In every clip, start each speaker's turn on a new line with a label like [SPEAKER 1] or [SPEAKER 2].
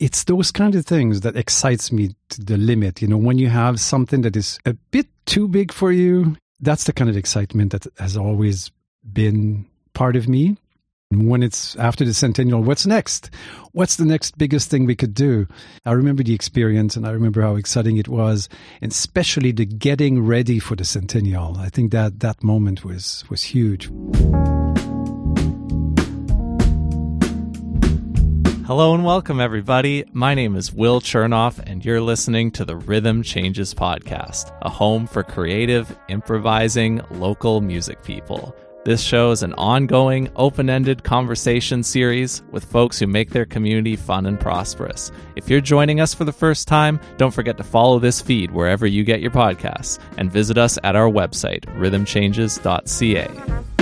[SPEAKER 1] it's those kind of things that excites me to the limit. You know, when you have something that is a bit too big for you, that's the kind of excitement that has always been part of me. When it's after the centennial, what's next? What's the next biggest thing we could do? I remember the experience and I remember how exciting it was, and especially the getting ready for the centennial. I think that that moment was was huge.
[SPEAKER 2] Hello and welcome, everybody. My name is Will Chernoff, and you're listening to the Rhythm Changes Podcast, a home for creative, improvising, local music people. This show is an ongoing, open ended conversation series with folks who make their community fun and prosperous. If you're joining us for the first time, don't forget to follow this feed wherever you get your podcasts and visit us at our website, rhythmchanges.ca.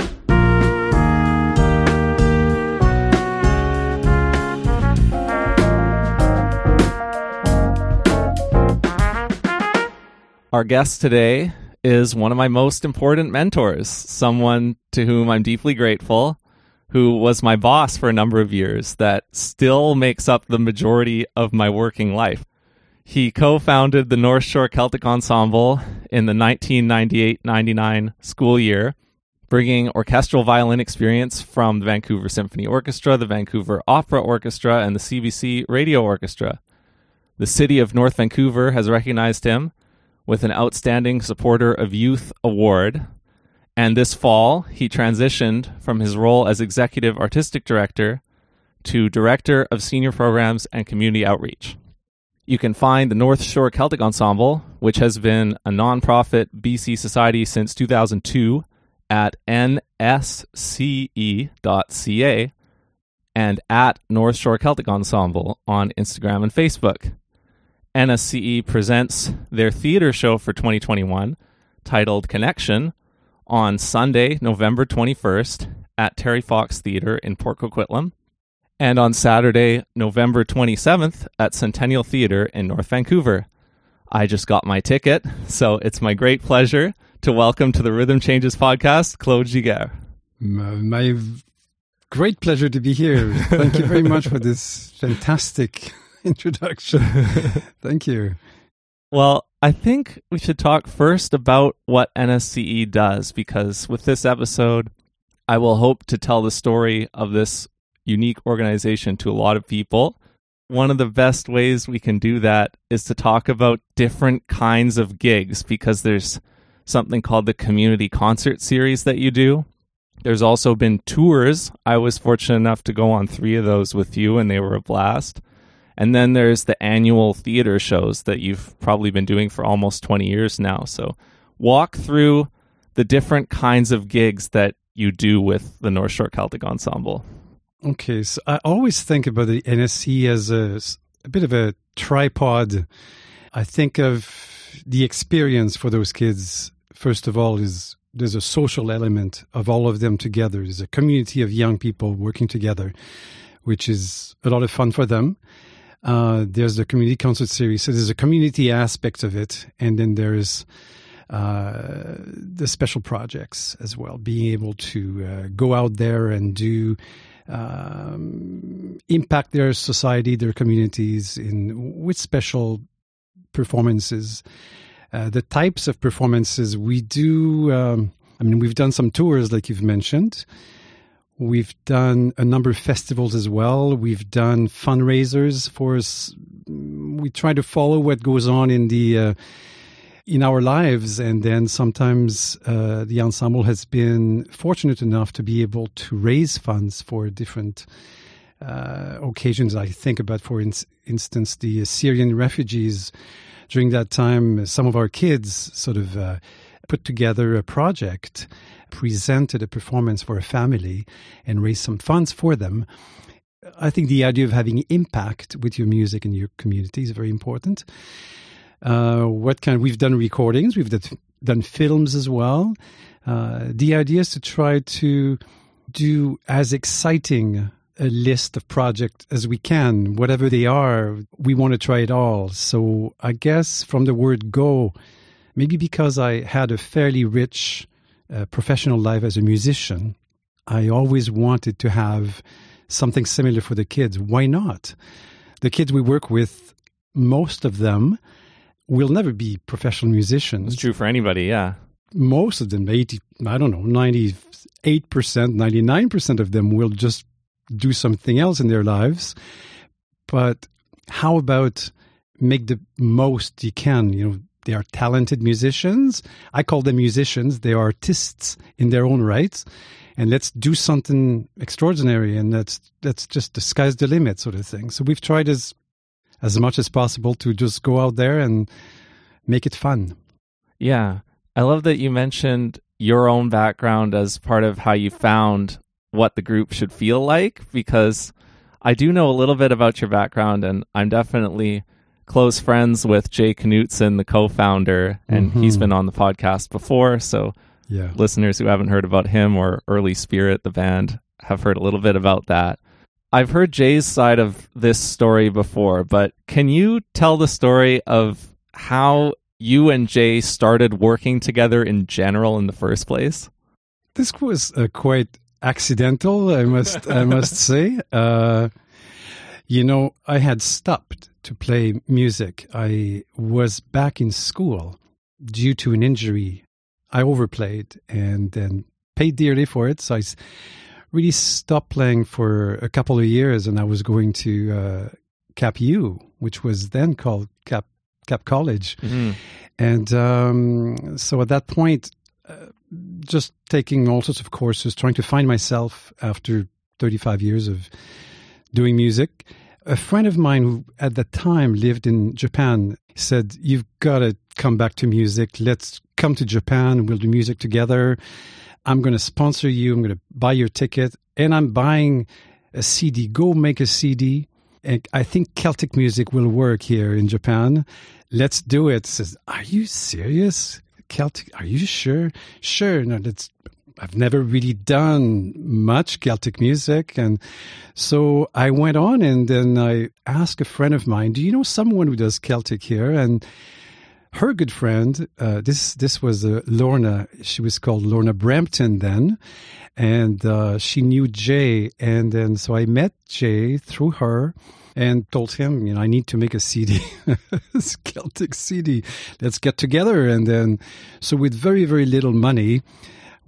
[SPEAKER 2] Our guest today is one of my most important mentors, someone to whom I'm deeply grateful, who was my boss for a number of years, that still makes up the majority of my working life. He co founded the North Shore Celtic Ensemble in the 1998 99 school year, bringing orchestral violin experience from the Vancouver Symphony Orchestra, the Vancouver Opera Orchestra, and the CBC Radio Orchestra. The city of North Vancouver has recognized him with an Outstanding Supporter of Youth Award. And this fall, he transitioned from his role as Executive Artistic Director to Director of Senior Programs and Community Outreach. You can find the North Shore Celtic Ensemble, which has been a nonprofit BC society since 2002, at nsce.ca and at North Shore Celtic Ensemble on Instagram and Facebook. NSCE presents their theater show for 2021 titled Connection on Sunday, November 21st at Terry Fox Theater in Port Coquitlam and on Saturday, November 27th at Centennial Theater in North Vancouver. I just got my ticket, so it's my great pleasure to welcome to the Rhythm Changes podcast Claude Giguère.
[SPEAKER 1] My great pleasure to be here. Thank you very much for this fantastic introduction. Thank you.
[SPEAKER 2] Well, I think we should talk first about what NSCE does because with this episode, I will hope to tell the story of this unique organization to a lot of people. One of the best ways we can do that is to talk about different kinds of gigs because there's something called the Community Concert Series that you do. There's also been tours. I was fortunate enough to go on three of those with you, and they were a blast. And then there's the annual theater shows that you've probably been doing for almost 20 years now. So walk through the different kinds of gigs that you do with the North Shore Celtic Ensemble.
[SPEAKER 1] Okay, so I always think about the NSC as a, a bit of a tripod. I think of the experience for those kids, first of all, is there's a social element of all of them together. There's a community of young people working together, which is a lot of fun for them. Uh, there's the community concert series. So there's a community aspect of it, and then there's uh, the special projects as well. Being able to uh, go out there and do um, impact their society, their communities in with special performances. Uh, the types of performances we do. Um, I mean, we've done some tours, like you've mentioned. We've done a number of festivals as well. We've done fundraisers for us. We try to follow what goes on in the uh, in our lives, and then sometimes uh, the ensemble has been fortunate enough to be able to raise funds for different uh, occasions. I think about, for in- instance, the Syrian refugees. During that time, some of our kids sort of uh, put together a project presented a performance for a family and raised some funds for them. I think the idea of having impact with your music and your community is very important. Uh, what kind? We've done recordings, we've done films as well. Uh, the idea is to try to do as exciting a list of projects as we can, whatever they are. We want to try it all. So I guess from the word go, maybe because I had a fairly rich uh, professional life as a musician, I always wanted to have something similar for the kids. Why not? the kids we work with, most of them will never be professional musicians.
[SPEAKER 2] It's true for anybody, yeah.
[SPEAKER 1] Most of them, 80, I don't know, 98%, 99% of them will just do something else in their lives. But how about make the most you can? You know, they are talented musicians. I call them musicians. They are artists in their own rights. And let's do something extraordinary and let's let's just the sky's the limit sort of thing. So we've tried as as much as possible to just go out there and make it fun.
[SPEAKER 2] Yeah. I love that you mentioned your own background as part of how you found what the group should feel like because I do know a little bit about your background and I'm definitely close friends with Jay Knutson, the co-founder, and
[SPEAKER 1] Mhm.
[SPEAKER 2] he's been on the podcast before. So
[SPEAKER 1] Yeah.
[SPEAKER 2] listeners who haven't heard about him or Early Spirit, the band, have heard a little bit about that. I've heard Jay's side of this story before, but can you tell the story of how you and Jay started working together in general in the first place?
[SPEAKER 1] This was uh, quite accidental, I must I must say. Uh, you know, I had stopped to play music. I was back in school due to an injury. I overplayed and then paid dearly for it. So I really stopped playing for a couple of years, and I was going to uh, Cap U, which was then called Cap Cap College. And um, so at that point, uh, just taking all sorts of courses, trying to find myself after 35 years of doing music. A friend of mine who at that time lived in Japan said, You've got to come back to music. Let's come to Japan. We'll do music together. I'm going to sponsor you. I'm going to buy your ticket. And I'm buying a CD. Go make a CD. And I think Celtic music will work here in Japan. Let's do it. Says, Are you serious? Celtic? Are you sure? Sure. No, that's. I've never really done much Celtic music, and so I went on, and then I asked a friend of mine, "Do you know someone who does Celtic here?" And her good friend, uh, this this was uh, Lorna. She was called Lorna Brampton then, and uh, she knew Jay, and then so I met Jay through her and told him, you know, I need to make a CD, Celtic CD. Let's get together, and then so with very very little money.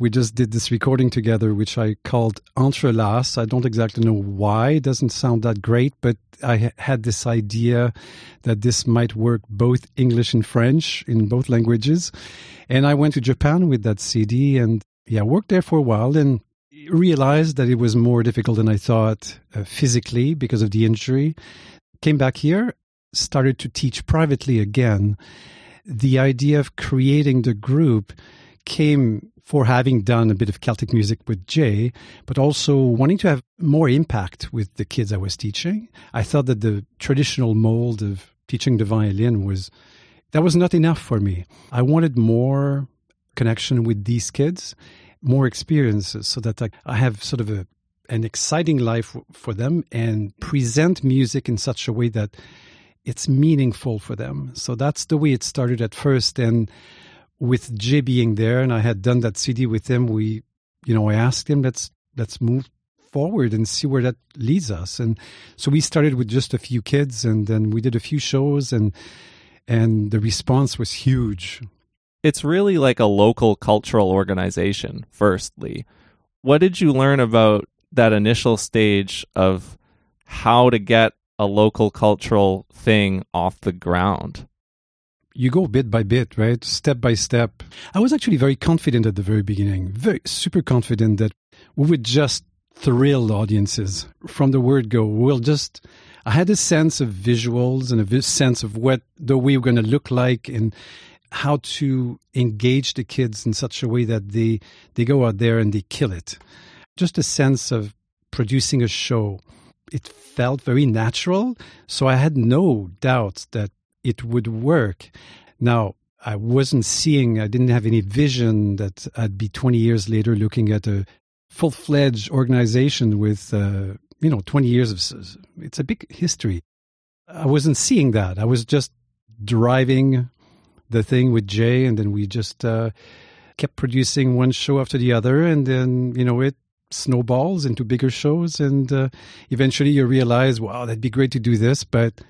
[SPEAKER 1] We just did this recording together, which I called Entrelace. I don't exactly know why. It doesn't sound that great, but I ha- had this idea that this might work both English and French in both languages. And I went to Japan with that CD and yeah, worked there for a while and realized that it was more difficult than I thought uh, physically because of the injury. Came back here, started to teach privately again. The idea of creating the group came for having done a bit of Celtic music with Jay, but also wanting to have more impact with the kids I was teaching. I thought that the traditional mold of teaching the violin was that was not enough for me. I wanted more connection with these kids, more experiences, so that I, I have sort of a an exciting life for them and present music in such a way that it's meaningful for them. So that's the way it started at first, and with Jay being there, and I had done that CD with him, we, you know, I asked him, let's let's move forward and see where that leads us. And so we started with just a few kids, and then we did a few shows, and and the response was huge.
[SPEAKER 2] It's really like a local cultural organization, firstly. What did you learn about that initial stage of how to get a local cultural thing off the ground?
[SPEAKER 1] You go bit by bit, right? Step by step. I was actually very confident at the very beginning, very super confident that we would just thrill audiences from the word go. We'll just, I had a sense of visuals and a sense of what the way we're going to look like and how to engage the kids in such a way that they, they go out there and they kill it. Just a sense of producing a show. It felt very natural. So I had no doubts that it would work. Now, I wasn't seeing, I didn't have any vision that I'd be 20 years later looking at a full fledged organization with, uh, you know, 20 years of, it's a big history. I wasn't seeing that. I was just driving the thing with Jay, and then we just uh, kept producing one show after the other. And then, you know, it snowballs into bigger shows, and uh, eventually you realize, wow, that'd be great to do this, but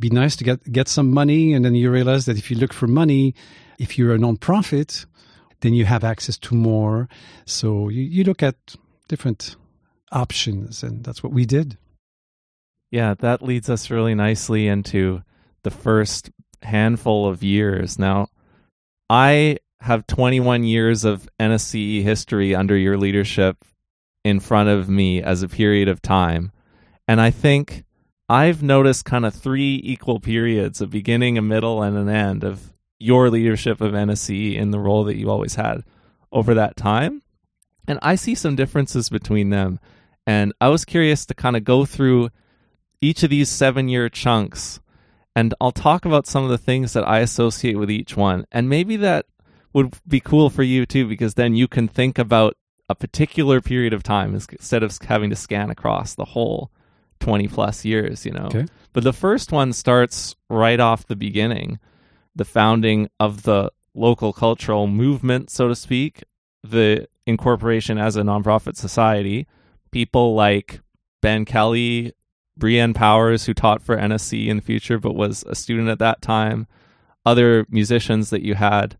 [SPEAKER 1] be nice to get get some money, and then you realize that if you look for money, if you're a nonprofit, then you have access to more. So you, you look at different options, and that's what we did.
[SPEAKER 2] Yeah, that leads us really nicely into the first handful of years. Now, I have 21 years of NSCE history under your leadership in front of me as a period of time. And I think I've noticed kind of three equal periods a beginning, a middle, and an end of your leadership of NSCE in the role that you always had over that time. And I see some differences between them. And I was curious to kind of go through each of these seven year chunks. And I'll talk about some of the things that I associate with each one. And maybe that would be cool for you too, because then you can think about a particular period of time instead of having to scan across the whole 20 plus years, you know.
[SPEAKER 1] Okay.
[SPEAKER 2] But the first one starts right off the beginning the founding of the local cultural movement, so to speak, the incorporation as a nonprofit society. People like Ben Kelly, Brienne Powers, who taught for NSC in the future but was a student at that time, other musicians that you had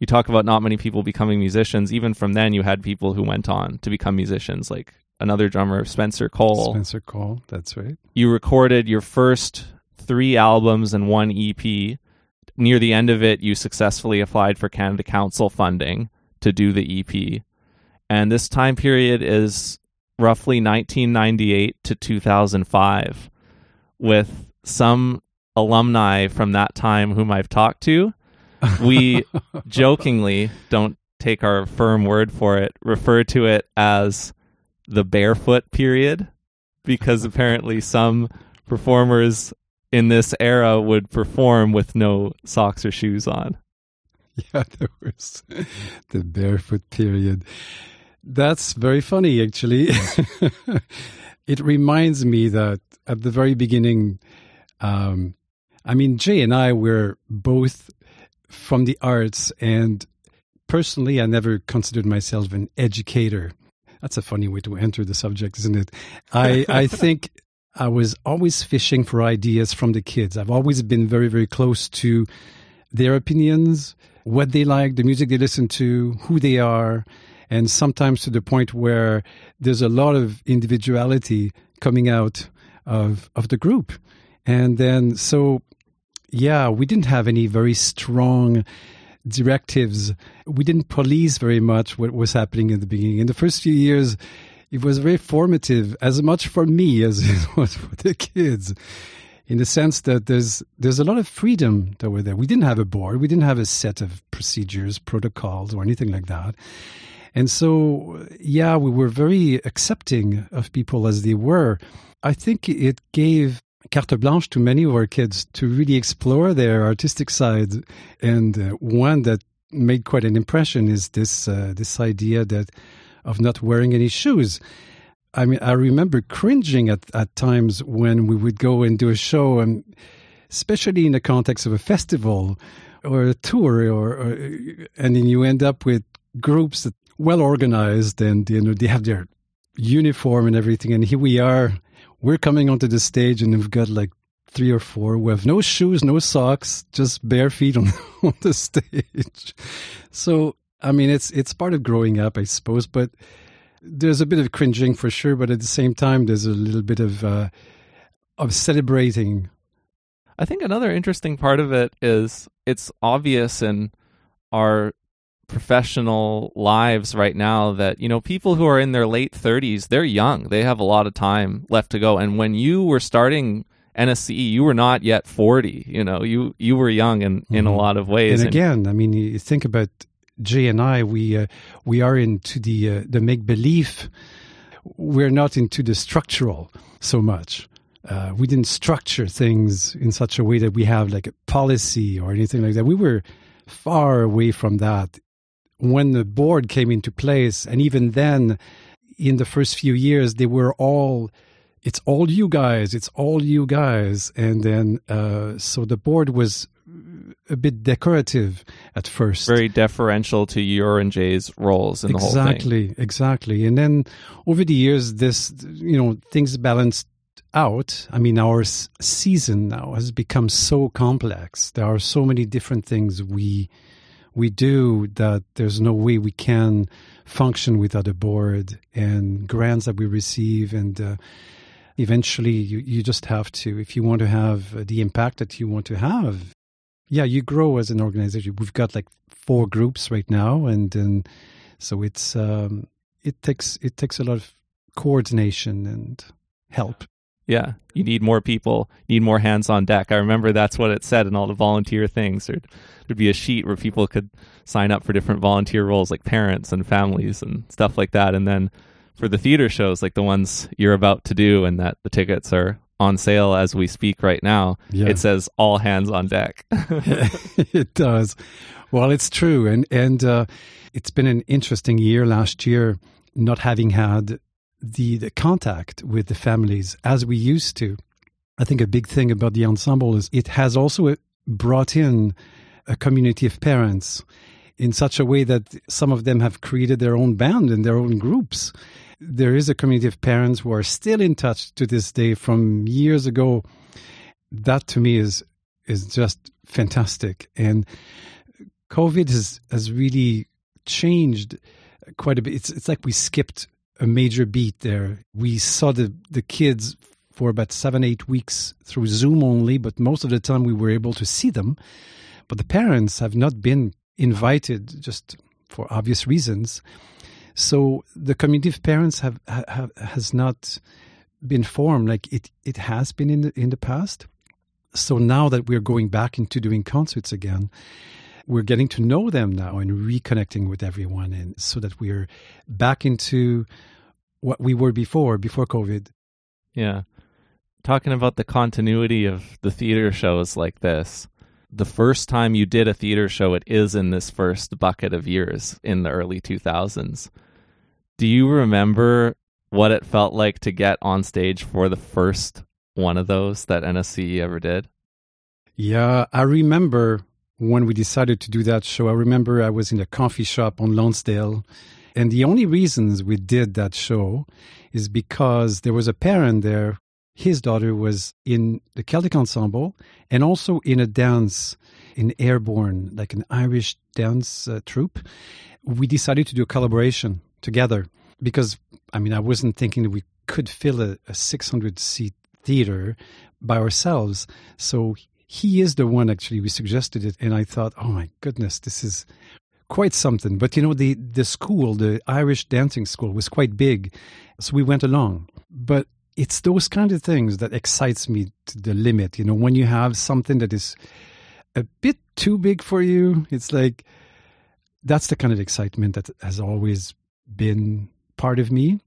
[SPEAKER 2] you talk about not many people becoming musicians. Even from then, you had people who went on to become musicians, like another drummer, Spencer Cole.
[SPEAKER 1] Spencer Cole, that's right.
[SPEAKER 2] You recorded your first three albums and one EP. Near the end of it, you successfully applied for Canada Council funding to do the EP. And this time period is roughly 1998 to 2005, with some alumni from that time whom I've talked to we jokingly don't take our firm word for it, refer to it as the barefoot period because apparently some performers in this era would perform with no socks or shoes on.
[SPEAKER 1] Yeah, there was the barefoot period. That's very funny, actually. it reminds me that at the very beginning, um, I mean, Jay and I were both from the arts. And personally, I never considered myself an educator. That's a funny way to enter the subject, isn't it? I, I think I was always fishing for ideas from the kids. I've always been very, very close to their opinions, what they like, the music they listen to, who they are, and sometimes to the point where there's a lot of individuality coming out of of the group. And then so yeah, we didn't have any very strong directives. We didn't police very much what was happening in the beginning. In the first few years, it was very formative, as much for me as it was for the kids, in the sense that there's there's a lot of freedom that were there. We didn't have a board, we didn't have a set of procedures, protocols, or anything like that. And so, yeah, we were very accepting of people as they were. I think it gave carte blanche to many of our kids to really explore their artistic side. And uh, one that made quite an impression is this uh, this idea that of not wearing any shoes. I mean, I remember cringing at, at times when we would go and do a show, and especially in the context of a festival or a tour, or, or and then you end up with groups that well organized and you know they have their uniform and everything, and here we are we're coming onto the stage and we've got like three or four who have no shoes, no socks, just bare feet on, on the stage. So, I mean, it's it's part of growing up, I suppose, but there's a bit of cringing for sure. But at the same time, there's a little bit of uh, of celebrating.
[SPEAKER 2] I think another interesting part of it is it's obvious in our professional lives right now that you know people who are in their late 30s they're young. They have a lot of time left to go. And when you were starting NSCE you were not yet 40 you know. You you were young in in mm-hmm. a lot of ways.
[SPEAKER 1] And again I mean you think about Jay and I we uh, we are into the uh, the make believe we're not into the structural so much. Uh, we didn't structure things in such a way that we have like a policy or anything like that. We were far away from that when the board came into place, and even then, in the first few years, they were all it's all you guys it's all you guys and then uh, so the board was a bit decorative at first.
[SPEAKER 2] Very deferential to your and Jay's roles in
[SPEAKER 1] exactly,
[SPEAKER 2] the whole
[SPEAKER 1] thing. Exactly, exactly. And then over the years, this, you know, things balanced out. I mean, our season now has become so complex. There are so many different things we we do that there's no way we can function without a board and grants that we receive. And uh, eventually you, you just have to if you want to have the impact that you want to have yeah you grow as an organization. We've got like four groups right now and, and so it's um, it takes it takes a lot of coordination and help
[SPEAKER 2] yeah, you need more people, need more hands on deck. I remember that's what it said in all the volunteer things. There'd, there'd be a sheet where people could sign up for different volunteer roles, like parents and families and stuff like that. And then for the theater shows, like the ones you're about to do, and that the tickets are on sale as we speak right now, yeah. it says all hands on deck.
[SPEAKER 1] it does. Well, it's true, and and uh, it's been an interesting year last year, not having had the, the contact with the families as we used to. I think a big thing about the ensemble is it has also brought in a community of parents in such a way that some of them have created their own band and their own groups. There is a community of parents who are still in touch to this day from years ago. That to me is is just fantastic. And COVID has has really changed quite a bit. It's it's like we skipped a major beat there. We saw the, the kids for about seven, eight weeks through Zoom only, but most of the time we were able to see them. But the parents have not been invited just for obvious reasons. So the community of parents have, have has not been formed like it, it has been in the in the past. So now that we're going back into doing concerts again, we're getting to know them now and reconnecting with everyone and so that we're back into what we were before before covid.
[SPEAKER 2] Yeah. Talking about the continuity of the theater shows like this the first time you did a theater show it is in this first bucket of years in the early 2000s do you remember what it felt like to get on stage for the first one of those that NSCE ever did?
[SPEAKER 1] Yeah, I remember when we decided to do that show, I remember I was in a coffee shop on Lonsdale. And the only reasons we did that show is because there was a parent there. His daughter was in the Celtic Ensemble and also in a dance in Airborne, like an Irish dance uh, troupe. We decided to do a collaboration together because, I mean, I wasn't thinking that we could fill a, a 600 seat theater by ourselves. So he is the one actually we suggested it and i thought oh my goodness this is quite something. But you know the the school the irish dancing school was quite big so we went along. But it's those kind of things that excites me to the limit you know when you have something that is a bit too big for you it's like that's the kind of excitement that has always been part of me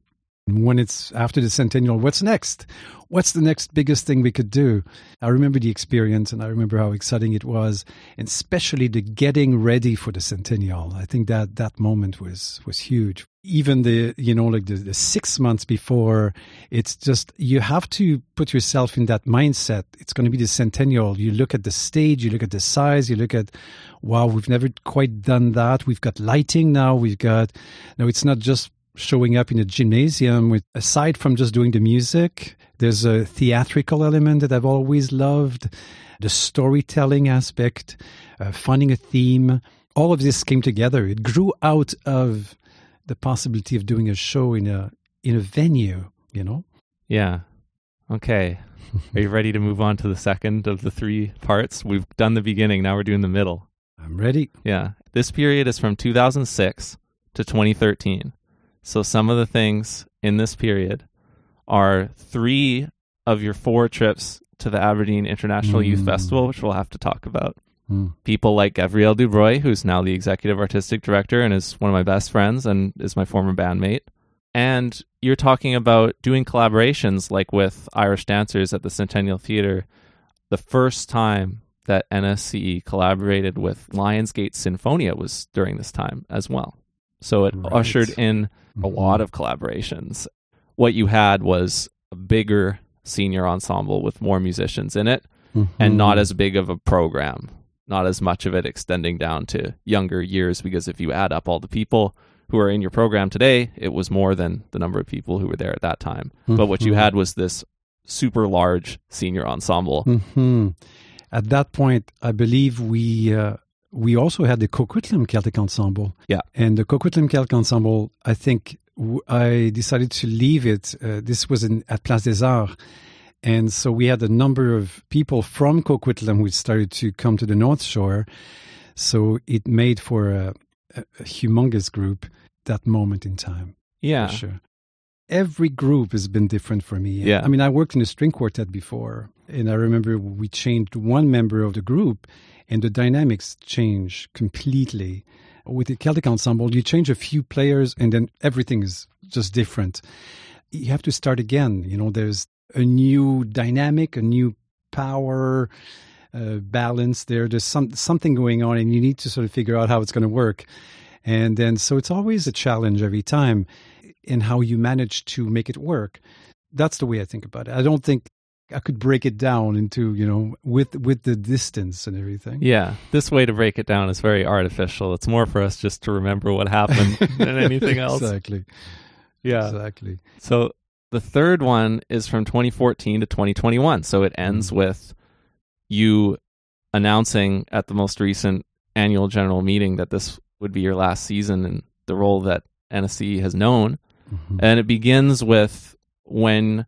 [SPEAKER 1] when it's after the centennial, what's next? What's the next biggest thing we could do? I remember the experience and I remember how exciting it was, and especially the getting ready for the centennial. I think that that moment was was huge. Even the you know like the, the six months before, it's just you have to put yourself in that mindset. It's going to be the centennial. You look at the stage, you look at the size, you look at wow, we've never quite done that. We've got lighting now. We've got no, it's not just showing up in a gymnasium with aside from just doing the music there's a theatrical element that i've always loved the storytelling aspect uh, finding a theme. All of this came together. It grew out of the possibility of doing a show in a in a venue you know?
[SPEAKER 2] Yeah. Okay. Are you ready to move on to the second of the three parts? We've done the beginning. Now we're doing the middle.
[SPEAKER 1] I'm ready.
[SPEAKER 2] Yeah. This period is from 2006 to 2013 so some of the things in this period are three of your four trips to the Aberdeen International mm. Youth Festival, which we'll have to talk about. Mm. People like Gabrielle Dubroy, who's now the executive artistic director and is one of my best friends and is my former bandmate. And you're talking about doing collaborations like with Irish dancers at the Centennial Theatre. The first time that NSCE collaborated with Lionsgate Sinfonia was during this time as well. So it right. ushered in. A lot of collaborations. What you had was a bigger senior ensemble with more musicians in it mm-hmm. and not as big of a program. not as much of it extending down to younger years because if you add up all the people who are in your program today, it was more than the number of people who were there at that time. Mm-hmm. But what you had was this super large senior ensemble.
[SPEAKER 1] Mm-hmm. At that point, I believe we uh, we also had the Coquitlam Celtic Ensemble.
[SPEAKER 2] Yeah,
[SPEAKER 1] and the Coquitlam Celtic Ensemble, I think w- I decided to leave it. Uh, this was in, at Place des Arts. And so we had a number of people from Coquitlam who started to come to the North Shore. So it made for a, a, a humongous group that moment in time.
[SPEAKER 2] Yeah.
[SPEAKER 1] sure. Every group has been different for me.
[SPEAKER 2] Yeah.
[SPEAKER 1] I mean, I worked in a string quartet before, and I remember we changed one member of the group, and the dynamics changed completely. With the Celtic Ensemble, you change a few players, and then everything is just different. You have to start again. You know, there's a new dynamic, a new power uh, balance there. There's some something going on, and you need to sort of figure out how it's going to work. And then, so it's always a challenge every time in how you manage to make it work. That's the way I think about it. I don't think I could break it down into, you know, with with the distance and everything.
[SPEAKER 2] Yeah. This way to break it down is very artificial. It's more for us just to remember what happened than anything else.
[SPEAKER 1] Exactly.
[SPEAKER 2] Yeah.
[SPEAKER 1] Exactly.
[SPEAKER 2] So the third one is from 2014 to 2021. So it ends mm-hmm. with you announcing at the most recent annual general meeting that this would be your last season in the role that NSCE has known. Mm-hmm. And it begins with when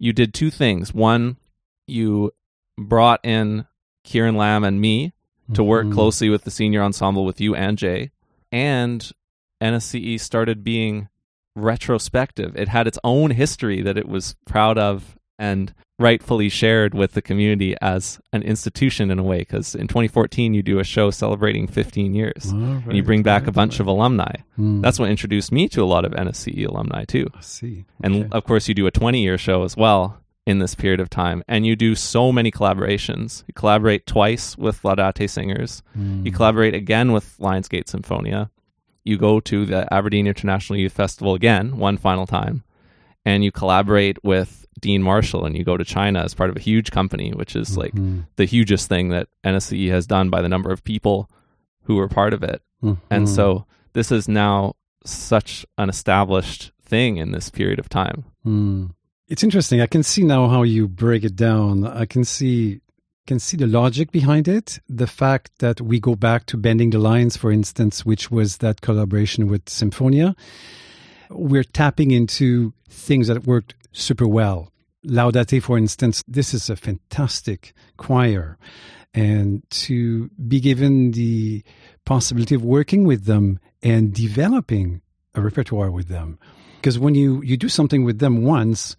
[SPEAKER 2] you did two things. One, you brought in Kieran Lamb and me to work mm-hmm. closely with the senior ensemble with you and Jay. And NSCE started being retrospective. It had its own history that it was proud of and rightfully shared with the community as an institution in a way because in 2014 you do a show celebrating 15 years right, and you bring back a bunch of alumni. Mm. that's what introduced me to a lot of nsce alumni too.
[SPEAKER 1] I see.
[SPEAKER 2] Okay. and of course you do a 20 year show as well in this period of time and you do so many collaborations. You collaborate twice with laudate singers. Mm. you collaborate again with lionsgate sinfonia. You go to the aberdeen international youth festival again one final time and you collaborate with Dean Marshall and you go to China as part of a huge company, which is like mm-hmm. the hugest thing that NSCE has done by the number of people who were part of it. Mm-hmm. And so this is now such an established thing in this period of time.
[SPEAKER 1] Mm. It's interesting. I can see now how you break it down. I can see can see the logic behind it. The fact that we go back to Bending the Lines, for instance, which was that collaboration with Sinfonia. We're tapping into things that worked super well. Laudate, for instance, this is a fantastic choir. And to be given the possibility of working with them and developing a repertoire with them. Because when you, you do something with them once,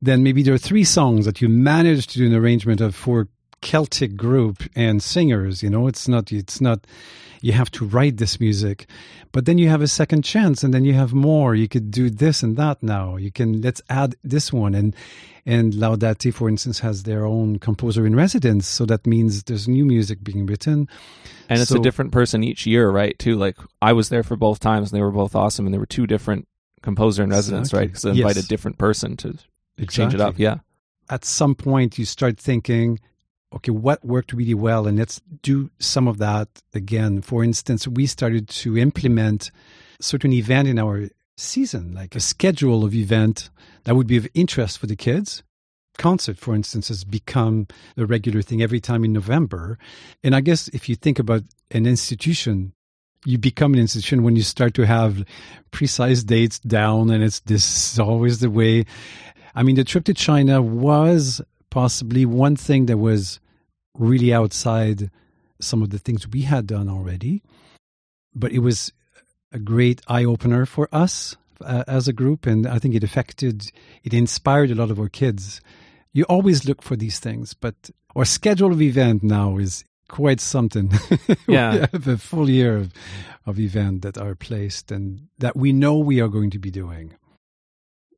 [SPEAKER 1] then maybe there are three songs that you manage to do an arrangement of for Celtic group and singers. You know, it's not it's not you have to write this music, but then you have a second chance, and then you have more. You could do this and that now. You can let's add this one and and Laudate, for instance, has their own composer in residence, so that means there's new music being written.
[SPEAKER 2] And it's so, a different person each year, right? Too like I was there for both times, and they were both awesome, and there were two different composer in residence, exactly. right? Because they invite yes. a different person to exactly. change it up. Yeah.
[SPEAKER 1] At some point, you start thinking, okay, what worked really well? And let's do some of that again. For instance, we started to implement certain event in our season, like a schedule of event that would be of interest for the kids. Concert, for instance, has become a regular thing every time in November. And I guess if you think about an institution, you become an institution when you start to have precise dates down, and it's this is always the way. I mean, the trip to China was possibly one thing that was really outside some of the things we had done already. But it was a great eye opener for us uh, as a group, and I think it affected, it inspired a lot of our kids. You always look for these things, but our schedule of event now is quite something.
[SPEAKER 2] Yeah,
[SPEAKER 1] we have a full year of, of event that are placed and that we know we are going to be doing.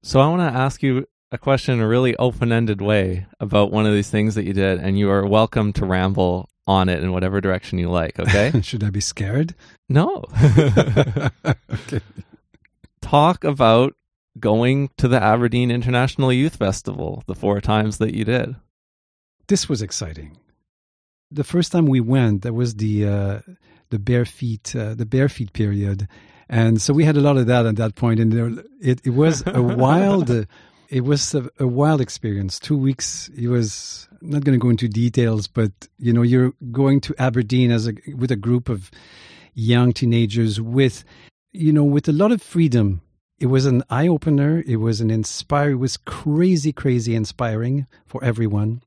[SPEAKER 2] So I want to ask you a question in a really open ended way about one of these things that you did, and you are welcome to ramble on it in whatever direction you like, okay?
[SPEAKER 1] Should I be scared?
[SPEAKER 2] No. okay. Talk about going to the Aberdeen International Youth Festival the four times that you did.
[SPEAKER 1] This was exciting. the first time we went, that was the uh, the bare feet uh, the bare feet period, and so we had a lot of that at that point, and there, it it was a wild. It was a, a, wild experience. Two weeks. It was I'm not going to go into details, but you know, you're going to Aberdeen as a with a group of young teenagers with, you know, with a lot of freedom. It was an eye opener. It was an inspire. It was crazy, crazy inspiring for everyone.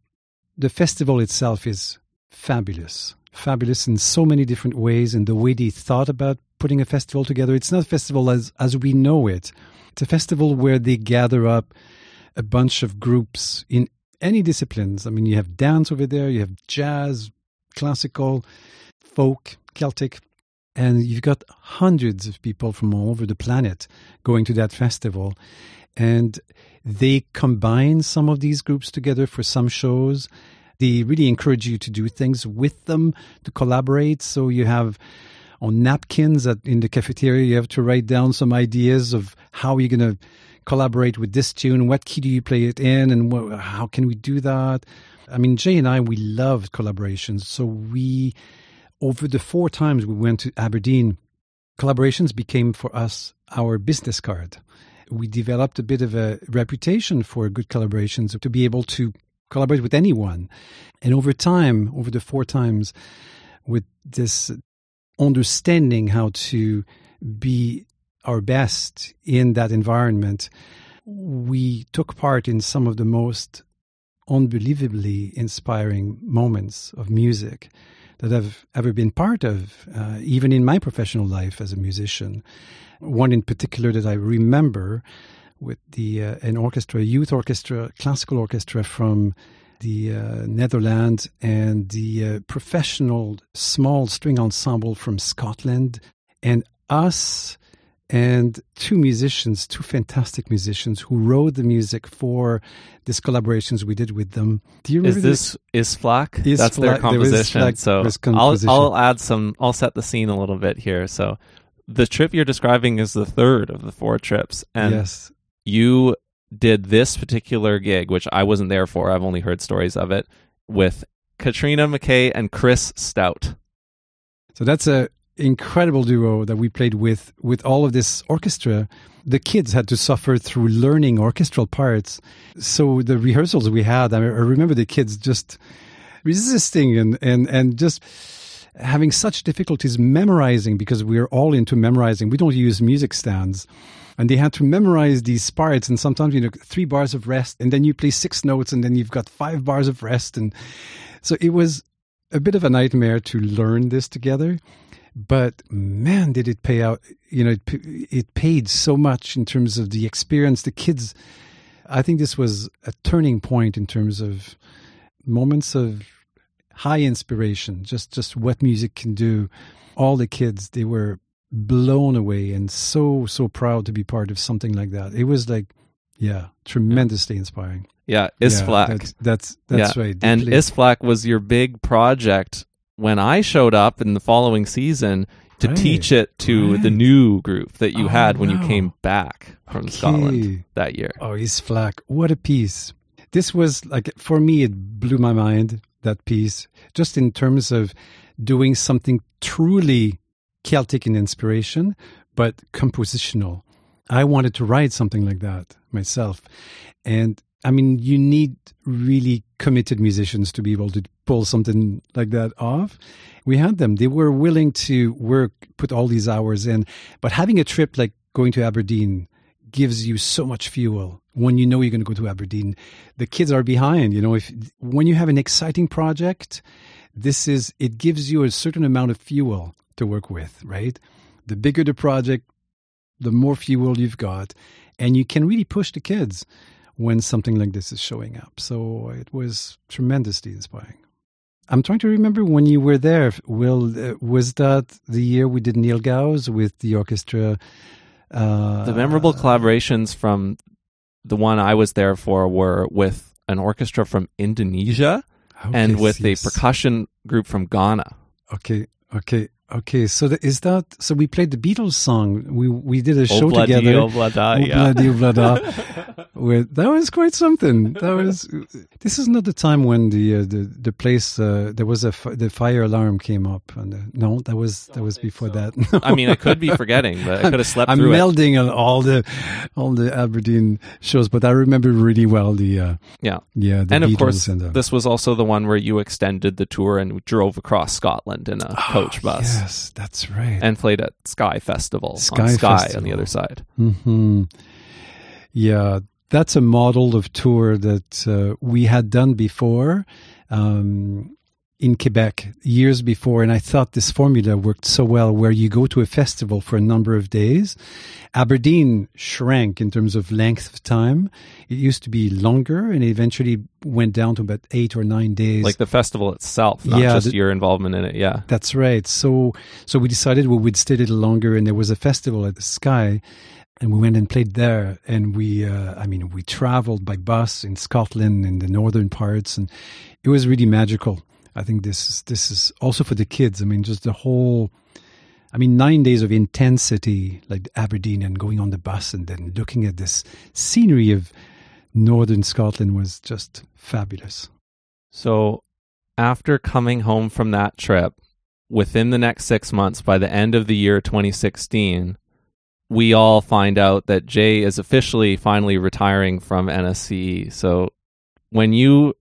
[SPEAKER 1] The festival itself is fabulous, fabulous in so many different ways. And the way they thought about putting a festival together. It's not a festival as as we know it. It's a festival where they gather up a bunch of groups in any disciplines. I mean, you have dance over there, you have jazz, classical, folk, Celtic, and you've got hundreds of people from all over the planet going to that festival. And they combine some of these groups together for some shows. They really encourage you to do things with them, to collaborate. So you have on napkins at, in the cafeteria, you have to write down some ideas of how you're going to collaborate with this tune? What key do you play it in? And how can we do that? I mean, Jay and I, we loved collaborations. So we, over the four times we went to Aberdeen, collaborations became for us our business card. We developed a bit of a reputation for good collaborations to be able to collaborate with anyone. And over time, over the four times, with this understanding how to be our best in that environment, we took part in some of the most unbelievably inspiring moments of music that I've ever been part of, uh, even in my professional life as a musician. One in particular that I remember with the uh, an orchestra, youth orchestra, classical orchestra from the uh, Netherlands, and the uh, professional small string ensemble from Scotland, and us and two musicians, two fantastic musicians who wrote the music for these collaborations we did with them.
[SPEAKER 2] Do you remember is this? Isflak? Is That's their composition. so composition. I'll, I'll add some. I'll set the scene a little bit here. So the trip you're describing is the third of the four trips, and yes. you did this particular gig, which I wasn't there for. I've only heard stories of it with Catriona McKay and Chris Stout.
[SPEAKER 1] So that's a incredible duo that we played with with all of this orchestra the kids had to suffer through learning orchestral parts so the rehearsals we had i remember the kids just resisting and and and just having such difficulties memorizing because we're all into memorizing we don't use music stands and they had to memorize these parts and sometimes you know three bars of rest and then you play six notes and then you've got five bars of rest and so it was a bit of a nightmare to learn this together but man, did it pay out! You know, it, it paid so much in terms of the experience. The kids, I think this was a turning point in terms of moments of high inspiration. Just just what music can do. All the kids, they were blown away and so so proud to be part of something like that. It was like, yeah, tremendously inspiring.
[SPEAKER 2] Yeah, Isflak.
[SPEAKER 1] Yeah, that's that's, that's
[SPEAKER 2] yeah.
[SPEAKER 1] right.
[SPEAKER 2] Deeply. And Isflak was your big project when I showed up in the following season to right. teach it to right. the new group that you oh, had when wow. you came back from okay. Scotland that year.
[SPEAKER 1] Oh, Isflak. What a piece. This was like, for me, it blew my mind, that piece, just in terms of doing something truly Celtic in inspiration, but compositional. I wanted to write something like that myself. And I mean, you need really committed musicians to be able to pull something like that off. We had them. They were willing to work, put all these hours in. But having a trip like going to Aberdeen gives you so much fuel when you know you're going to go to Aberdeen. The kids are behind, you know, if when you have an exciting project, this is it gives you a certain amount of fuel to work with, right? The bigger the project, the more fuel you've got, and you can really push the kids when something like this is showing up. So it was tremendously inspiring. I'm trying to remember when you were there. Will uh, was that the year we did Neil Gauss with the orchestra?
[SPEAKER 2] Uh, the memorable collaborations from the one I was there for were with an orchestra from Indonesia okay, and with yes. a percussion group from Ghana.
[SPEAKER 1] Okay, okay. Okay, so the, is that so? We played the Beatles song. We we did a show
[SPEAKER 2] Obladi,
[SPEAKER 1] together.
[SPEAKER 2] oblada, yeah.
[SPEAKER 1] Obladi, oblada. With that was quite something. That was. This is not the time when the uh, the the place uh, there was a f- the fire alarm came up and uh, no, that was that was before that.
[SPEAKER 2] I mean, I could be forgetting, but I could have slept
[SPEAKER 1] I'm
[SPEAKER 2] through it.
[SPEAKER 1] melding on all the all the Aberdeen shows, but I remember really well the uh,
[SPEAKER 2] Yeah.
[SPEAKER 1] yeah the
[SPEAKER 2] and
[SPEAKER 1] Beatles
[SPEAKER 2] of course,
[SPEAKER 1] and the,
[SPEAKER 2] this was also the one where you extended the tour and drove across Scotland in a coach
[SPEAKER 1] Oh,
[SPEAKER 2] bus
[SPEAKER 1] Yes, that's right.
[SPEAKER 2] and played at Sky Festival
[SPEAKER 1] Sky
[SPEAKER 2] on Sky on the other side.
[SPEAKER 1] hmm Yeah, that's a model of tour that uh, we had done before um, in Quebec years before, and I thought this formula worked so well. Where you go to a festival for a number of days, Aberdeen shrank in terms of length of time. It used to be longer, and it eventually went down to about eight or nine days.
[SPEAKER 2] Like the festival itself, not
[SPEAKER 1] Yeah,
[SPEAKER 2] just
[SPEAKER 1] the-
[SPEAKER 2] your involvement in it. Yeah.
[SPEAKER 1] That's right. So so we decided we would stay a little longer, and there was a festival at the Skye, and we went and played there. And we, uh, I mean, we traveled by bus in Scotland in the northern parts, and it was really magical. I think this is this is also for the kids. I mean, just the whole. I mean, nine days of intensity, like Aberdeen, and going on the bus, and then looking at this scenery of northern Scotland was just fabulous.
[SPEAKER 2] So after coming home from that trip, within the next six months, by the end of the year 2016, we all find out that Jay is officially finally retiring from NSCE. So when you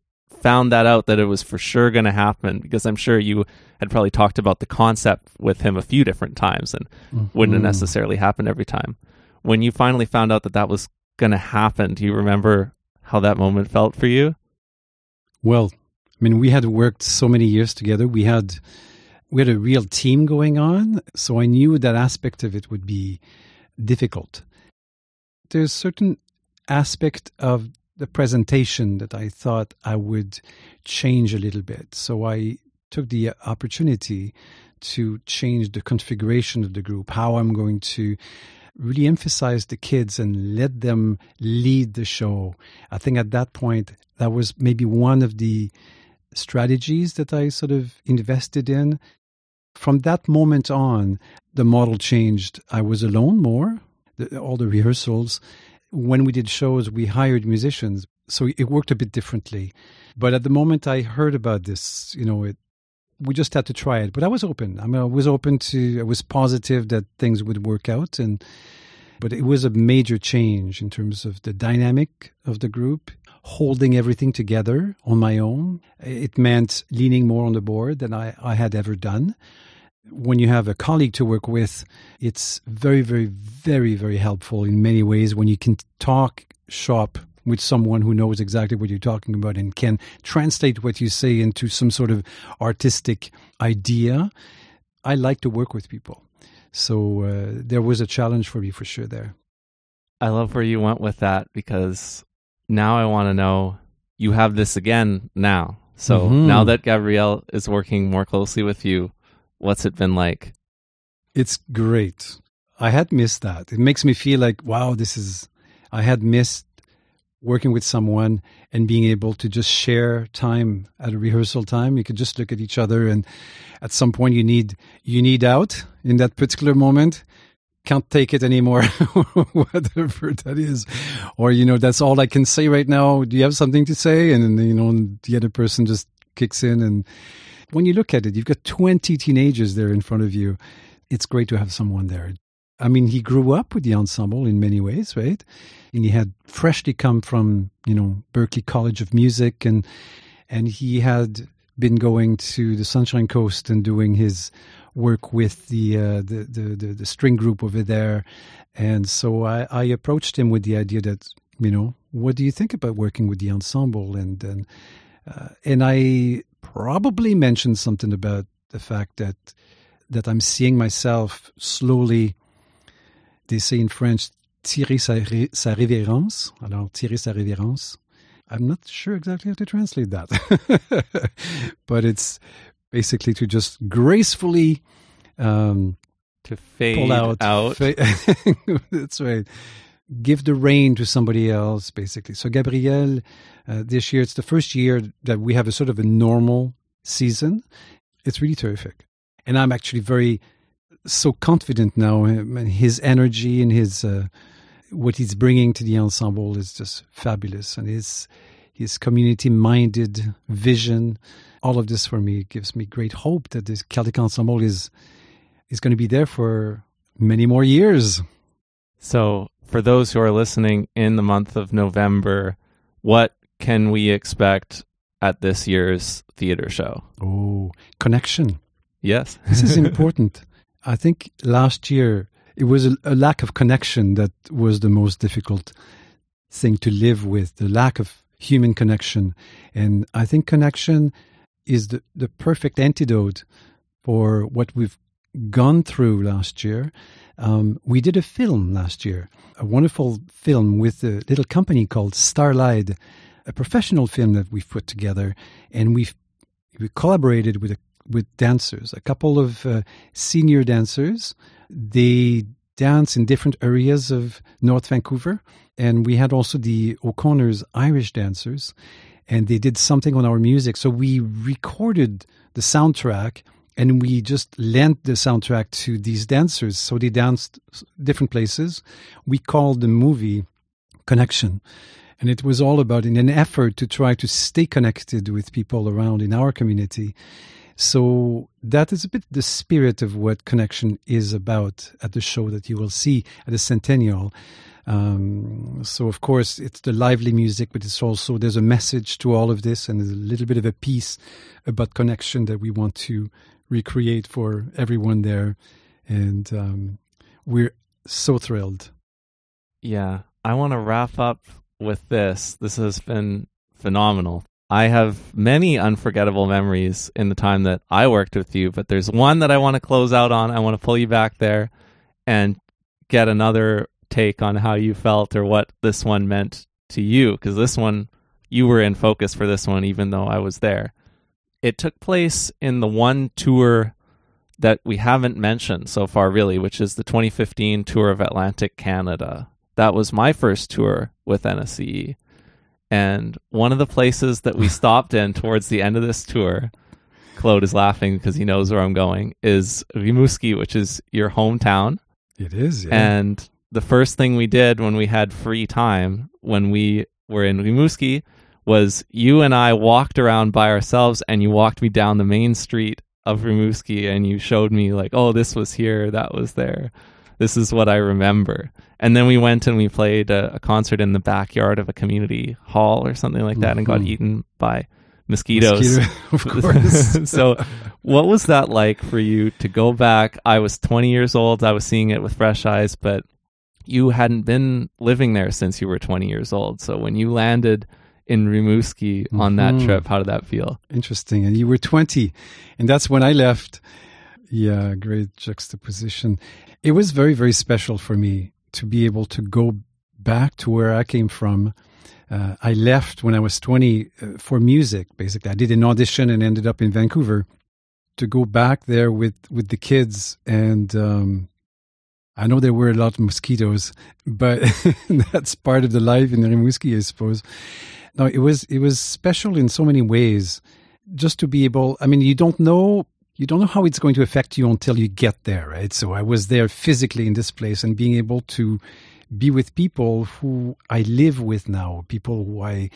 [SPEAKER 2] found that out that it was for sure going to happen, because I'm sure you had probably talked about the concept with him a few different times and wouldn't have
[SPEAKER 1] Mhm.
[SPEAKER 2] necessarily happened every time. When you finally found out that that was going to happen, do you remember how that moment felt for you?
[SPEAKER 1] Well, I mean, we had worked so many years together. We had we had a real team going on, so I knew that aspect of it would be difficult. There's certain aspect of the presentation that I thought I would change a little bit. So I took the opportunity to change the configuration of the group, how I'm going to really emphasize the kids and let them lead the show. I think at that point, that was maybe one of the strategies that I sort of invested in. From that moment on, the model changed. I was alone more, the, all the rehearsals. When we did shows, we hired musicians. So it worked a bit differently. But at the moment I heard about this, you know, it, we just had to try it. But I was open. I mean, I was open to, I was positive that things would work out. And, but it was a major change in terms of the dynamic of the group, holding everything together on my own. It meant leaning more on the board than I, I had ever done. When you have a colleague to work with, it's very, very, very, very helpful in many ways when you can talk shop with someone who knows exactly what you're talking about and can translate what you say into some sort of artistic idea. I like to work with people. So uh, there was a challenge for me for sure there.
[SPEAKER 2] I love where you went with that because now I want to know you have this again now. So
[SPEAKER 1] Mhm.
[SPEAKER 2] now that Gabriel is working more closely with you, what's it been like?
[SPEAKER 1] It's great. I had missed that. It makes me feel like, wow, this is, I had missed working with someone and being able to just share time at a rehearsal time. You could just look at each other and at some point you need, you need out in that particular moment. Can't take it anymore, whatever that is. Or, you know, that's all I can say right now. Do you have something to say? And then, you know, the other person just kicks in. And when you look at it, you've got 20 teenagers there in front of you it's great to have someone there. I mean, he grew up with the ensemble in many ways, right? And he had freshly come from, you know, Berklee College of Music and and he had been going to the Sunshine Coast and doing his work with the uh, the, the, the the string group over there. And so I, I approached him with the idea that, you know, what do you think about working with the ensemble? And and uh, and I probably mentioned something about the fact that that I'm seeing myself slowly, they say in French, tirer sa, ré- sa révérence. Alors, tirer sa révérence. I'm not sure exactly how to translate that. but it's basically to just gracefully um,
[SPEAKER 2] To fade
[SPEAKER 1] pull out.
[SPEAKER 2] out.
[SPEAKER 1] fa- That's right. Give the rein to somebody else, basically. So, Gabriel, uh, this year, it's the first year that we have a sort of a normal season. It's really terrific. and I'm actually very so confident now. And his energy and his uh, what he's bringing to the ensemble is just fabulous, and his his community minded vision. All of this for me gives me great hope that this Celtic ensemble is is going to be there for many more years.
[SPEAKER 2] So, for those who are listening in the month of November, what can we expect at this year's theater show?
[SPEAKER 1] Oh, connection.
[SPEAKER 2] Yes.
[SPEAKER 1] this is important. I think last year it was a, a, lack of connection that was the most difficult thing to live with, the lack of human connection. And I think connection is the, the perfect antidote for what we've gone through last year. Um, we did a film last year, a wonderful film with a little company called Starlight, a professional film that we've put together, and we've we collaborated with a, with dancers, a couple of uh, senior dancers. They dance in different areas of North Vancouver, and we had also the O'Connor's Irish dancers, and they did something on our music. So we recorded the soundtrack and we just lent the soundtrack to these dancers. So they danced different places. We called the movie Connection. And it was all about in an effort to try to stay connected with people around in our community. So that is a bit the spirit of what Connection is about at the show that you will see at the Centennial. Um, so of course it's the lively music, but it's also there's a message to all of this, and there's a little bit of a piece about connection that we want to recreate for everyone there, and um, we're so thrilled.
[SPEAKER 2] Yeah, I want to wrap up with this. This has been phenomenal. I have many unforgettable memories in the time that I worked with you, but there's one that I want to close out on. I want to pull you back there and get another take on how you felt or what this one meant to you because this one you were in focus for this one even though I was there. It took place in the one tour that we haven't mentioned so far really, which is the 2015 tour of Atlantic Canada. That was my first tour with NSCE. And one of the places that we stopped in towards the end of this tour, Claude is laughing because he knows where I'm going, is Rimouski, which is your hometown.
[SPEAKER 1] It is, yeah.
[SPEAKER 2] And the first thing we did when we had free time when we were in Rimouski was you and I walked around by ourselves and you walked me down the main street of Rimouski and you showed me like, oh, this was here, that was there. This is what I remember. And then we went and we played a, a concert in the backyard of a community hall or something like that mm-hmm. and got mm-hmm. eaten by mosquitoes.
[SPEAKER 1] Mosquito, of course.
[SPEAKER 2] so, what was that like for you to go back? I was 20 years old. I was seeing it with fresh eyes, but you hadn't been living there since you were 20 years old. So when you landed in Rimouski mm-hmm. on that mm-hmm. trip, how did that feel?
[SPEAKER 1] Interesting. And you were 20, and that's when I left. Yeah, great juxtaposition. It was very, very special for me to be able to go back to where I came from. Uh, I left when I was 20 uh, for music, basically. I did an audition and ended up in Vancouver to go back there with, with the kids and um, I know there were a lot of mosquitoes, but that's part of the life in Rimouski, I suppose. No, it was it was special in so many ways. Just to be able, I mean, you don't know you don't know how it's going to affect you until you get there, right? So I was there physically in this place and being able to be with people who I live with now, people who I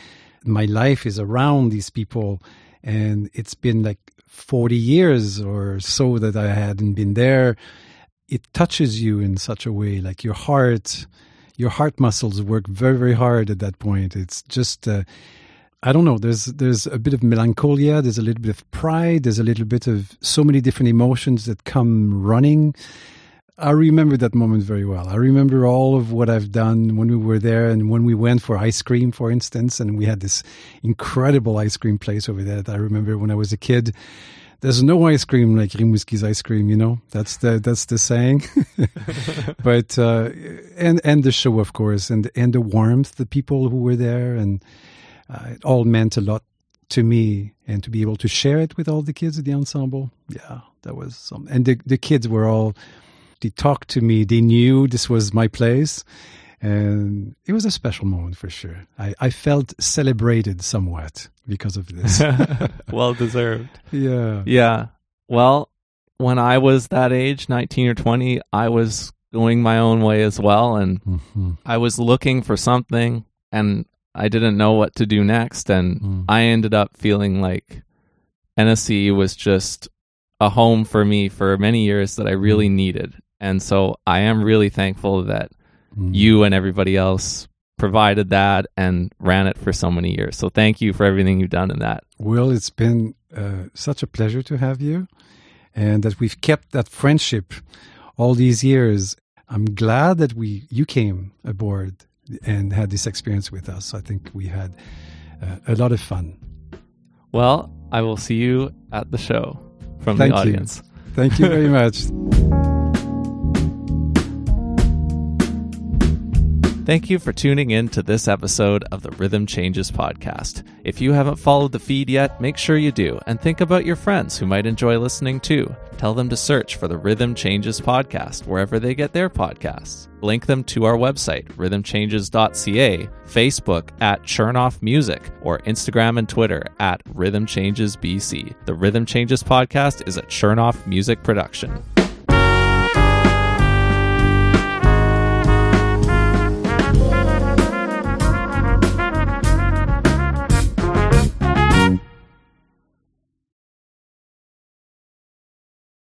[SPEAKER 1] my life is around these people, and it's been like forty years or so that I hadn't been there it touches you in such a way like your heart your heart muscles work very very hard at that point. It's just uh, i don't know there's there's a bit of melancholia there's a little bit of pride there's a little bit of so many different emotions that come running. I remember that moment very well. I remember all of what i've done when we were there and when we went for ice cream for instance and we had this incredible ice cream place over there that i remember when i was a kid there's no ice cream like Rimouski's ice cream, you know. That's the that's the saying. but uh, and and the show, of course, and and the warmth, the people who were there, and uh, it all meant a lot to me. And to be able to share it with all the kids at the ensemble, yeah, that was some. And the the kids were all they talked to me. They knew this was my place, and it was a special moment for sure. I, I felt celebrated somewhat because of this.
[SPEAKER 2] well deserved.
[SPEAKER 1] Yeah.
[SPEAKER 2] Yeah. Well, when I was that age, 19 or 20, I was going my own way as well. And
[SPEAKER 1] Mm-hmm.
[SPEAKER 2] I was looking for something and I didn't know what to do next. And
[SPEAKER 1] Mm.
[SPEAKER 2] I ended up feeling like NSC was just a home for me for many years that I really needed. And so I am really thankful that
[SPEAKER 1] Mm.
[SPEAKER 2] you and everybody else provided that and ran it for so many years. So thank you for everything you've done in that.
[SPEAKER 1] Will, it's been uh, such a pleasure to have you and that we've kept that friendship all these years. I'm glad that we you came aboard and had this experience with us. I think we had uh, a lot of fun.
[SPEAKER 2] Well, I will see you at the show from
[SPEAKER 1] Thank
[SPEAKER 2] the
[SPEAKER 1] you.
[SPEAKER 2] audience.
[SPEAKER 1] Thank you very much.
[SPEAKER 2] Thank you for tuning in to this episode of the Rhythm Changes podcast. If you haven't followed the feed yet, make sure you do and think about your friends who might enjoy listening too. Tell them to search for the Rhythm Changes podcast wherever they get their podcasts. Link them to our website, rhythmchanges.ca, Facebook at Chernoff Music, or Instagram and Twitter at Rhythm Changes BC. The Rhythm Changes podcast is a Chernoff Music production.